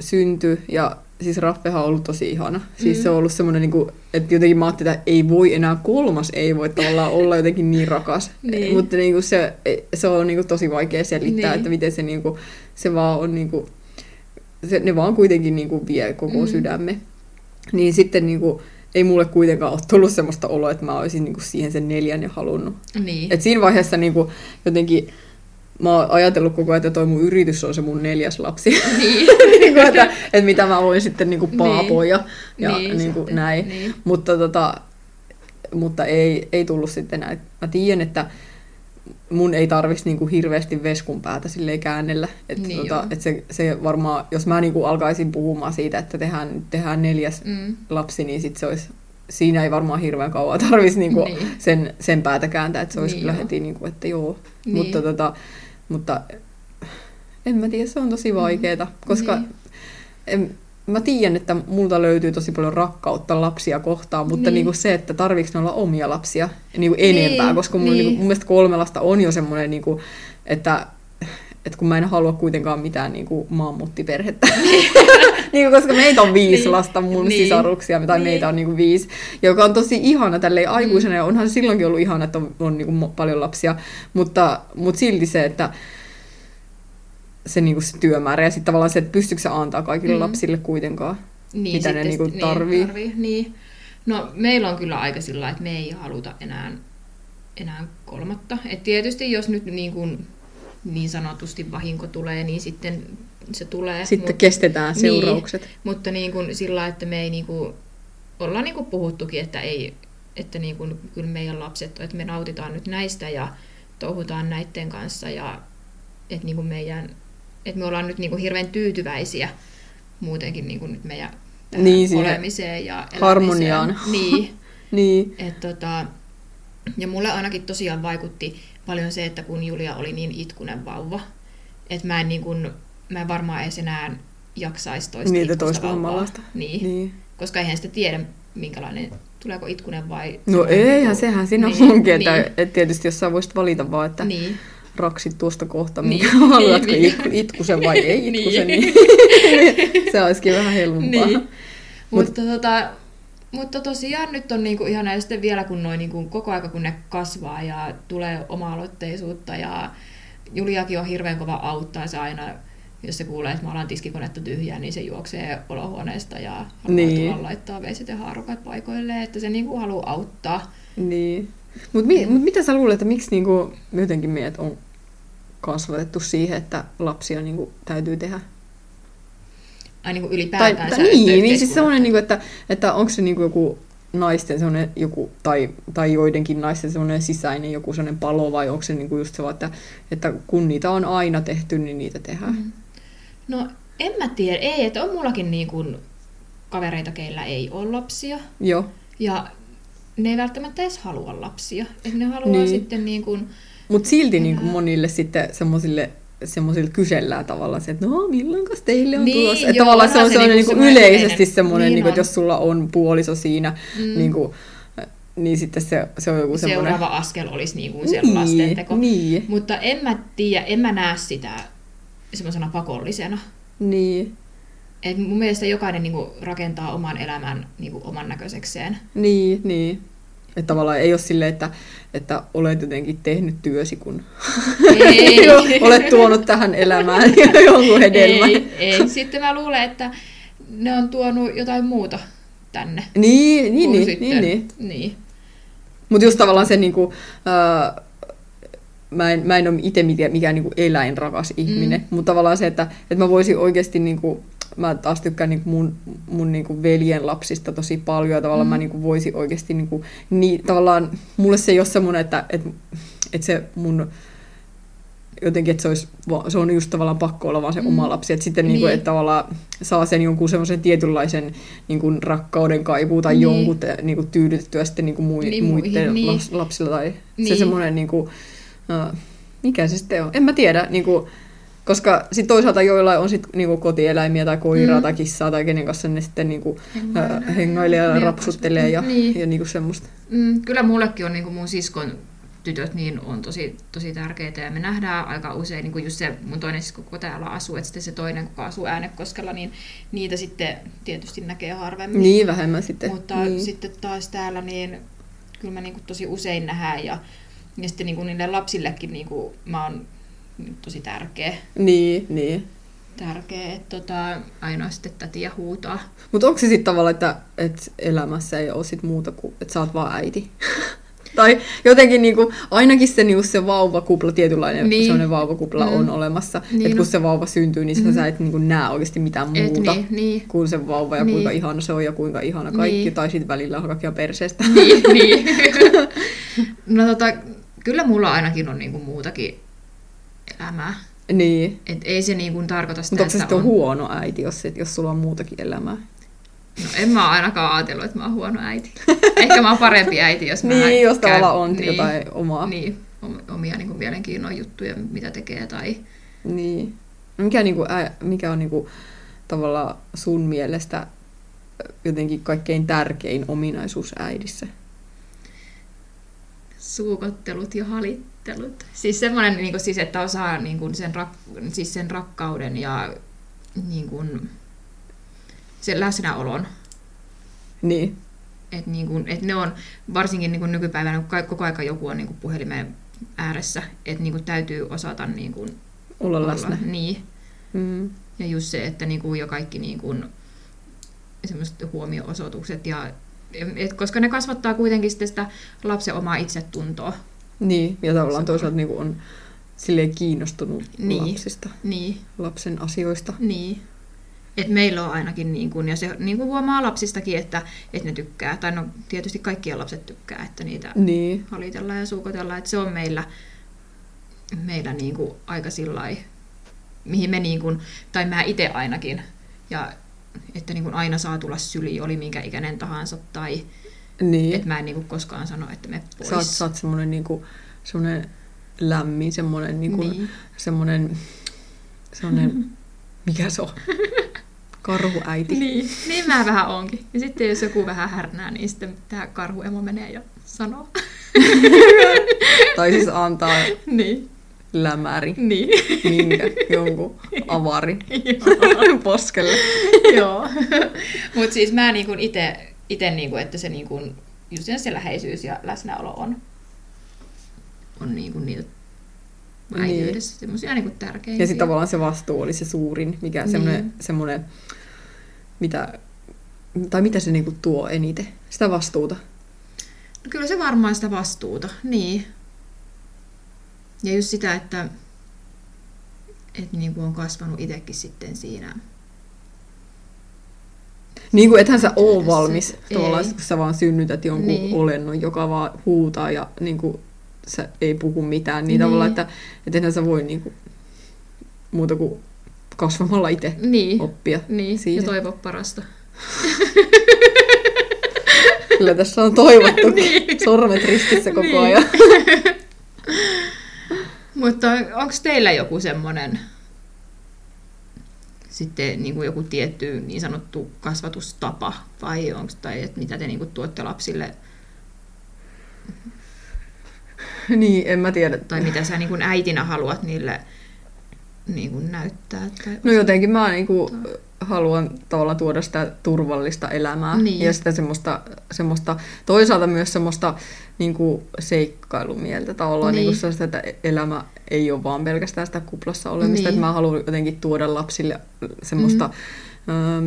[SPEAKER 1] syntyi ja siis Raffehan on ollut tosi ihana. Siis
[SPEAKER 2] Mm.
[SPEAKER 1] se on ollut semmoinen, niinku, että jotenkin mä ajattelin, että ei voi enää kolmas, ei voi tavallaan olla jotenkin niin rakas.
[SPEAKER 2] Niin.
[SPEAKER 1] Mutta niinku se, se on niinku tosi vaikea selittää,
[SPEAKER 2] Niin.
[SPEAKER 1] että miten se, niinku, se vaan on, niinku, se, ne vaan kuitenkin niinku vie koko
[SPEAKER 2] Mm.
[SPEAKER 1] mm. sydämme. Niin sitten niinku, ei mulle kuitenkaan ole tullut semmoista oloa, että mä olisin niinku siihen sen neljän jo halunnut.
[SPEAKER 2] Niin.
[SPEAKER 1] Et siinä vaiheessa niinku, jotenkin mä oon ajatellut koko ajan, että toi mun yritys on se mun neljäs lapsi.
[SPEAKER 2] Niin.
[SPEAKER 1] niinku, että, että mitä mä voin sitten niinku paapoa ja, ja
[SPEAKER 2] Niin,
[SPEAKER 1] niinku
[SPEAKER 2] sitten.
[SPEAKER 1] näin.
[SPEAKER 2] Niin.
[SPEAKER 1] Mutta, tota, mutta ei, ei tullut sitten näin. Mä tiedän, että mun ei tarvitsisi niinku hirveästi veskun päätä silleen käännellä. Et,
[SPEAKER 2] Niin
[SPEAKER 1] tota, et se, se varmaan, jos mä niinku alkaisin puhumaan siitä, että tehdään, tehdään neljäs
[SPEAKER 2] Mm.
[SPEAKER 1] lapsi, niin sit se olisi, siinä ei varmaan hirveän kauan tarvitsisi niinku
[SPEAKER 2] Niin.
[SPEAKER 1] sen, sen päätä kääntää, että se olisi
[SPEAKER 2] Niin
[SPEAKER 1] kyllä
[SPEAKER 2] joo.
[SPEAKER 1] heti, niinku, että joo.
[SPEAKER 2] Niin.
[SPEAKER 1] Mutta, tota, mutta en mä tiedä, se on tosi vaikeeta, koska
[SPEAKER 2] Niin.
[SPEAKER 1] en, mä tiedän, että multa löytyy tosi paljon rakkautta lapsia kohtaan, mutta
[SPEAKER 2] Niin.
[SPEAKER 1] niin. niinku se, että tarviiko olla omia lapsia niinku enempää,
[SPEAKER 2] Niin,
[SPEAKER 1] koska mun,
[SPEAKER 2] niin.
[SPEAKER 1] niinku, mun mielestä kolme lasta on jo semmoinen, niinku, että että kun mä en halua kuitenkaan mitään niinku maanmuttiperhettä. niinku, koska meitä on viisi
[SPEAKER 2] Niin.
[SPEAKER 1] niin. lasta, mun
[SPEAKER 2] Niin.
[SPEAKER 1] niin. sisaruksia, tai
[SPEAKER 2] Niin.
[SPEAKER 1] niin. meitä on niinku viisi, joka on tosi ihana tälleen aikuisena, ja onhan silloinkin ollut ihana, että on, on niinku mo- paljon lapsia, mutta, mutta silti se, että se, niinku se työmäärä ja sitten tavallaan se, että pystyykö se antaa kaikille
[SPEAKER 2] Mm.
[SPEAKER 1] mm. lapsille kuitenkaan.
[SPEAKER 2] Niin,
[SPEAKER 1] mitä ne niinku
[SPEAKER 2] sit-
[SPEAKER 1] tarvii.
[SPEAKER 2] Niin, tarvii. Niin. No meillä on kyllä aika sillä että me ei haluta enää, enää kolmatta. Et tietysti jos nyt niin, kuin, niin sanotusti vahinko tulee, niin sitten se tulee.
[SPEAKER 1] Sitten
[SPEAKER 2] Mut-
[SPEAKER 1] kestetään
[SPEAKER 2] niin.
[SPEAKER 1] seuraukset.
[SPEAKER 2] Mutta niin kuin sillä että me ei niin kuin, ollaan niin kuin puhuttukin, että, ei, että niin kuin, kyllä meidän lapset, että me nautitaan nyt näistä ja touhutaan näiden kanssa ja että niin kuin meidän, että me ollaan nyt niin kuin hirveän tyytyväisiä muutenkin niin kuin nyt meidän
[SPEAKER 1] Niin,
[SPEAKER 2] olemiseen ja elämiseen.
[SPEAKER 1] harmoniaan.
[SPEAKER 2] Niin,
[SPEAKER 1] Niin,
[SPEAKER 2] et tota, ja mulle ainakin tosiaan vaikutti paljon se, että kun Julia oli niin itkunen vauva, että mä en, niin kuin, mä en varmaan edes enää jaksaisi toista
[SPEAKER 1] Niitä
[SPEAKER 2] itkusta
[SPEAKER 1] toista
[SPEAKER 2] vauvaa. Niin.
[SPEAKER 1] niin.
[SPEAKER 2] Koska eihän sitä tiedä, minkälainen, tuleeko itkunen vai...
[SPEAKER 1] No eihän,
[SPEAKER 2] niinku-
[SPEAKER 1] sehän siinä
[SPEAKER 2] niin,
[SPEAKER 1] onkin, että,
[SPEAKER 2] Niin,
[SPEAKER 1] että tietysti jos sä voisit valita vaan, että
[SPEAKER 2] niin,
[SPEAKER 1] raksit tuosta kohta,
[SPEAKER 2] Niin.
[SPEAKER 1] minkä haluatko,
[SPEAKER 2] Niin.
[SPEAKER 1] itku, itkusen vai ei itkusen,
[SPEAKER 2] Niin.
[SPEAKER 1] niin se olisikin vähän helpompaa.
[SPEAKER 2] niin. Mutta, tota, mutta tosiaan nyt on niinku ihan ja sitten vielä kun noin niinku koko aika kun ne kasvaa ja tulee oma-aloitteisuutta ja Juliakin on hirveän kova auttaa se aina, jos se kuulee, että mä alan tiskikonetta tyhjää, niin se juoksee olohuoneesta ja haluaa
[SPEAKER 1] Niin.
[SPEAKER 2] tulla laittaa veiset ja haarukat paikoilleen, että se niinku haluaa auttaa.
[SPEAKER 1] Niin. Mutta mi, mut mitä sä luulet, että miksi niinku jotenkin meidät on kasvatettu siihen, että lapsia niinku täytyy tehdä?
[SPEAKER 2] Ai
[SPEAKER 1] Tai,
[SPEAKER 2] ylipäätään
[SPEAKER 1] tai niin, niin siis semmoinen, niinku, että, että onko se niinku joku naisten semmoinen joku, tai, tai joidenkin naisten semmoinen sisäinen joku semmoinen palo, vai onko se niinku just se, vaan, että, että kun niitä on aina tehty, niin niitä tehdään.
[SPEAKER 2] Mm. No en mä tiedä, ei, että on mullakin niin kuin kavereita, keillä ei ole lapsia.
[SPEAKER 1] Joo.
[SPEAKER 2] Ja ne ei välttämättä edes halua lapsia. Et ne haluaa
[SPEAKER 1] Niin.
[SPEAKER 2] sitten niin kuin,
[SPEAKER 1] Mutta silti niin kuin monille sitten semmoisille semmoisille kysellään tavallaan se, että no milloinkas teille on
[SPEAKER 2] Niin,
[SPEAKER 1] tulossa. Että
[SPEAKER 2] joo,
[SPEAKER 1] tavallaan se
[SPEAKER 2] onhan
[SPEAKER 1] on
[SPEAKER 2] se niinku
[SPEAKER 1] niin
[SPEAKER 2] semmoinen
[SPEAKER 1] yleisesti semmoinen,
[SPEAKER 2] niin
[SPEAKER 1] niin kuin, että jos sulla on puoliso siinä,
[SPEAKER 2] Mm.
[SPEAKER 1] niin, kuin, niin sitten se, se on joku semmoinen...
[SPEAKER 2] seuraava askel olisi niin kuin se lastenteko.
[SPEAKER 1] niin,
[SPEAKER 2] Mutta en mä tiedä, en mä näe sitä semmoisena pakollisena.
[SPEAKER 1] niin,
[SPEAKER 2] Et mun mielestä jokainen niin kuin rakentaa oman elämän niin kuin oman näköisekseen.
[SPEAKER 1] niin, niin. Että tavallaan ei ole silleen, että, että olet jotenkin tehnyt työsi, kun
[SPEAKER 2] Ei.
[SPEAKER 1] olet tuonut tähän elämään jonkun hedelmän.
[SPEAKER 2] Ei, ei. Sitten mä luulen, että ne on tuonut jotain muuta tänne.
[SPEAKER 1] Niin, niin,
[SPEAKER 2] kuin
[SPEAKER 1] niin,
[SPEAKER 2] sitten-
[SPEAKER 1] niin, niin.
[SPEAKER 2] niin.
[SPEAKER 1] Mutta just tavallaan se niinku, ää, mä en, mä en ole itse mikään, mikään niinku eläinrakas ihminen,
[SPEAKER 2] Mm.
[SPEAKER 1] mutta tavallaan se, että, että mä voisin oikeasti niinku mä taas tykkään niinku mun, mun niinku veljen lapsista tosi paljon ja tavallaan mm. mä niinku voisin oikeasti, niinku, niin, tavallaan mulle se ei ole semmoinen, että, että, että se mun jotenkin, että se, olisi, se on just tavallaan pakko olla vaan se mm. oma lapsi. Että sitten niinku, niin. Niin kuin, että tavallaan saa sen jonkun semmoisen tietynlaisen niin kuin rakkauden kaipuu tai niin. jonkun niin kuin tyydytettyä sitten niin kuin mui, niin, muiden niin. lapsilla. Tai niin. se semmoinen, niin kuin, uh, mikä se sitten on? En mä tiedä. Niin kuin, koska sitten toisaalta joilla on sit niinku kotieläimiä tai koiraa mm. tai kissaa tai kenen kanssa ne sitten niinku, äh, hengailee ja niin, rapsuttelee ja, niin. ja niinku semmoista.
[SPEAKER 2] Mm, kyllä mullekin on niinku mun siskon tytöt niin on tosi, tosi tärkeitä ja me nähdään aika usein, niin kuin just se mun toinen sisko, kun täällä asuu, että sitten se toinen, kun asuu äänekoskella, niin niitä sitten tietysti näkee harvemmin.
[SPEAKER 1] Niin, vähemmän sitten.
[SPEAKER 2] Mutta
[SPEAKER 1] niin.
[SPEAKER 2] sitten taas täällä, niin kyllä mä niin kuin tosi usein nähdään ja, ja sitten niin kuin niille lapsillekin niin kuin mä oon tosi tärkeä.
[SPEAKER 1] Niin, niin.
[SPEAKER 2] Tärkeä, että tota, aina sitten tätiä huutaa.
[SPEAKER 1] Mutta onko se sitten tavallaan, että, että elämässä ei ole sit muuta kuin, että sä oot vaan äiti? tai jotenkin niinku, ainakin se, niinku se vauvakupla, tietynlainen niin. sellainen vauvakupla mm. on olemassa. Niin että kun se vauva syntyy, niin mm. sä et niinku näe oikeasti mitään muuta
[SPEAKER 2] niin, niin.
[SPEAKER 1] kuin se vauva ja niin. kuinka ihana se on ja kuinka ihana kaikki. Niin. Tai sitten välillä on kaikkia perseestä.
[SPEAKER 2] Niin, niin. no tota, kyllä mulla ainakin on niinku muutakin elämää.
[SPEAKER 1] Niin.
[SPEAKER 2] Et ei se niinku tarkoita sitä,
[SPEAKER 1] Mutta onko se
[SPEAKER 2] sitten
[SPEAKER 1] on... huono äiti, jos, jos sulla on muutakin elämää?
[SPEAKER 2] No en mä ainakaan ajatellut, että mä oon huono äiti. Ehkä mä oon parempi äiti, jos mä
[SPEAKER 1] Niin, jos käyn, tavallaan on niin, jotain omaa.
[SPEAKER 2] Niin, omia niin kuin mielenkiinnon juttuja, mitä tekee. Tai...
[SPEAKER 1] Niin. Mikä, niin kuin, ä, mikä on niin kuin, tavallaan sun mielestä jotenkin kaikkein tärkein ominaisuus äidissä?
[SPEAKER 2] Suukottelut ja halittelut. Siis semmoinen, niin kuin, siis, että osaa niin kuin sen, rak, siis sen rakkauden ja niin kuin, sen läsnäolon.
[SPEAKER 1] Niin.
[SPEAKER 2] Et niin kun, et ne on, varsinkin niin kun nykypäivänä, kun koko aika joku on niin kun puhelimen ääressä, että niin täytyy osata niin kun
[SPEAKER 1] olla, olla läsnä.
[SPEAKER 2] Niin.
[SPEAKER 1] Mm.
[SPEAKER 2] Ja just se, että niin kun jo kaikki niin kun, semmoiset huomioosoitukset, ja, et, koska ne kasvattaa kuitenkin sitä lapsen omaa itsetuntoa.
[SPEAKER 1] Niin, ja tavallaan toisaalta niin on silleen kiinnostunut
[SPEAKER 2] niin.
[SPEAKER 1] lapsista,
[SPEAKER 2] niin.
[SPEAKER 1] lapsen asioista.
[SPEAKER 2] Niin. Et meillä on ainakin, niin kun, ja se niin kun huomaa lapsistakin, että, että ne tykkää, tai no tietysti kaikkia lapset tykkää, että niitä
[SPEAKER 1] niin.
[SPEAKER 2] halitellaan ja suukotellaan, että se on meillä, meillä niin kuin aika sillai, mihin me niin kuin, tai mä itse ainakin, ja että niin kuin aina saa tulla syli, oli minkä ikäinen tahansa, tai
[SPEAKER 1] niin.
[SPEAKER 2] että mä en niin kuin koskaan sano, että me pois.
[SPEAKER 1] Sä oot, sä oot semmoinen, niin kuin, semmoinen lämmin, semmoinen, niin kuin, niin. semmoinen, semmoinen mikä se on? Karhuäiti.
[SPEAKER 2] niin, niin mä vähän onkin. Ja sitten jos joku vähän härnää, niin sitten tämä karhuemo menee ja sanoo.
[SPEAKER 1] tai siis antaa
[SPEAKER 2] niin.
[SPEAKER 1] Lämäri.
[SPEAKER 2] Niin.
[SPEAKER 1] Minkä? Jonkun avari poskelle.
[SPEAKER 2] Joo. Mutta siis mä niinku ite, ite niinku, että se niinku, just se läheisyys ja läsnäolo on, on niinku niitä äityydessä niin. semmoisia niin tärkeimpiä.
[SPEAKER 1] Ja sitten tavallaan se vastuu oli se suurin, mikä niin. semmoinen, semmoinen mitä, tai mitä se niinku tuo eniten? Sitä vastuuta.
[SPEAKER 2] No kyllä se varmaan sitä vastuuta, niin. Ja just sitä, että, että niin kuin on kasvanut itsekin sitten siinä.
[SPEAKER 1] Niin kuin ethän sä oo valmis tavallaan, kun sä vaan synnytät jonkun niin. olennon, joka vaan huutaa ja niin kuin, sä ei puhu mitään. Niin, niin. tavallaan, että, että ethän sä voi niin kuin, muuta kuin kasvamalla itse
[SPEAKER 2] niin.
[SPEAKER 1] oppia
[SPEAKER 2] niin. siihen. Ja toivoa parasta.
[SPEAKER 1] Kyllä tässä on toivottu niin. sormet ristissä koko niin. ajan.
[SPEAKER 2] Mutta onko teillä joku semmoinen sitten niin kuin joku tietty niin sanottu kasvatustapa vai onko tai että mitä te niin kuin tuotte lapsille?
[SPEAKER 1] Niin, en mä tiedä.
[SPEAKER 2] Tai mitä sä niin kuin äitinä haluat niille niin kuin näyttää. Tai
[SPEAKER 1] no jotenkin mä niin kuin haluan tavallaan tuoda sitä turvallista elämää niin. ja sitä semmoista, semmoista, toisaalta myös semmoista niin kuin seikkailumieltä tavallaan niin. Niin kuin että elämä ei ole vaan pelkästään sitä kuplassa olemista, niin. että mä haluan jotenkin tuoda lapsille semmoista mm. ähm,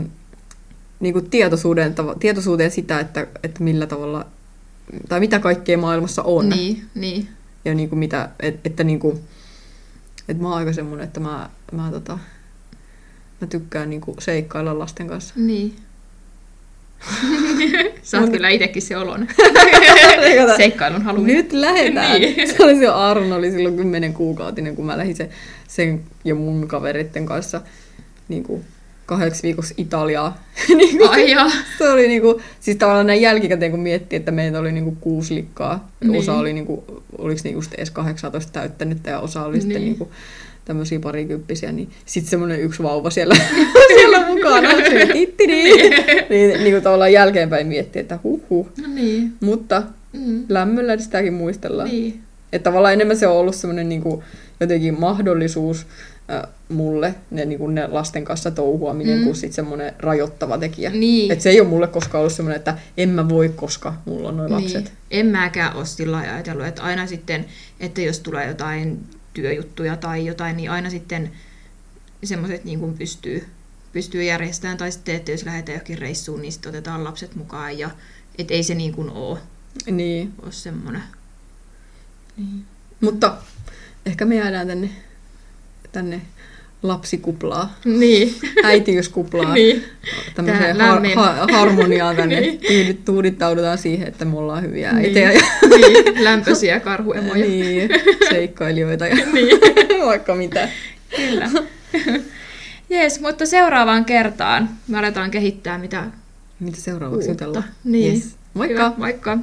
[SPEAKER 1] niin kuin tietoisuuden, tietoisuuteen sitä, että, että millä tavalla tai mitä kaikkea maailmassa on.
[SPEAKER 2] Niin, niin.
[SPEAKER 1] Ja niin kuin mitä, et, että niin kuin, että mä oon aika semmonen, että mä, mä tota, mä tykkään niinku seikkailla lasten kanssa.
[SPEAKER 2] Niin. Sä oot kyllä itsekin se olon. Seikkailun haluinen.
[SPEAKER 1] Nyt lähdetään.
[SPEAKER 2] Niin.
[SPEAKER 1] Se oli se Arno, oli silloin kymmenen kuukautinen, kun mä lähdin se, sen ja mun kaveritten kanssa niin kuin kahdeksi viikoksi Italiaa. niin kuin,
[SPEAKER 2] Ai joo.
[SPEAKER 1] se oli niin kuin, siis tavallaan näin jälkikäteen, kun miettii, että meitä oli niin kuin kuusi likkaa.
[SPEAKER 2] Niin.
[SPEAKER 1] Osa oli, niin kuin, oliko ne just edes 18 täyttänyt ja osa oli sitten
[SPEAKER 2] Niin.
[SPEAKER 1] niin kuin, tämmöisiä parikymppisiä, niin sitten semmoinen yksi vauva siellä, siellä mukana, se tittiri. niin, niin kuin tavallaan jälkeenpäin miettii, että huh huh.
[SPEAKER 2] No niin.
[SPEAKER 1] Mutta
[SPEAKER 2] Mm.
[SPEAKER 1] lämmöllä sitäkin muistellaan.
[SPEAKER 2] Niin.
[SPEAKER 1] Että tavallaan enemmän se on ollut semmoinen niin kuin, jotenkin mahdollisuus äh, mulle, ne, niin kuin ne lasten kanssa touhuaminen,
[SPEAKER 2] Mm.
[SPEAKER 1] kuin sitten semmoinen rajoittava tekijä.
[SPEAKER 2] Niin.
[SPEAKER 1] Että se ei ole mulle koskaan ollut semmoinen, että en mä voi, koska mulla on noin lapset.
[SPEAKER 2] Niin. En mäkään ole sillä ajatellut, että aina sitten, että jos tulee jotain työjuttuja tai jotain, niin aina sitten semmoiset niin kuin pystyy, pystyy järjestämään. Tai sitten, että jos lähdetään johonkin reissuun, niin sitten otetaan lapset mukaan. Ja että ei se niin kuin ole,
[SPEAKER 1] Niin.
[SPEAKER 2] ole semmoinen.
[SPEAKER 1] niin. Mutta ehkä me jäädään tänne, tänne lapsikuplaa,
[SPEAKER 2] Niin.
[SPEAKER 1] äitiyskuplaa,
[SPEAKER 2] niin.
[SPEAKER 1] tämmöiseen har-
[SPEAKER 2] lämmin.
[SPEAKER 1] ha- harmoniaan tänne.
[SPEAKER 2] Niin.
[SPEAKER 1] niin. Tuudittaudutaan siihen, että me ollaan hyviä
[SPEAKER 2] Niin.
[SPEAKER 1] äitejä
[SPEAKER 2] niin. Lämpöisiä karhuemoja.
[SPEAKER 1] niin, seikkailijoita ja
[SPEAKER 2] niin.
[SPEAKER 1] vaikka mitä.
[SPEAKER 2] Kyllä. Jees, mutta seuraavaan kertaan me aletaan kehittää mitä
[SPEAKER 1] Mitä seuraavaksi
[SPEAKER 2] uutta.
[SPEAKER 1] jutellaan?
[SPEAKER 2] Niin.
[SPEAKER 1] Yes. Moikka!
[SPEAKER 2] Hyvä, moikka!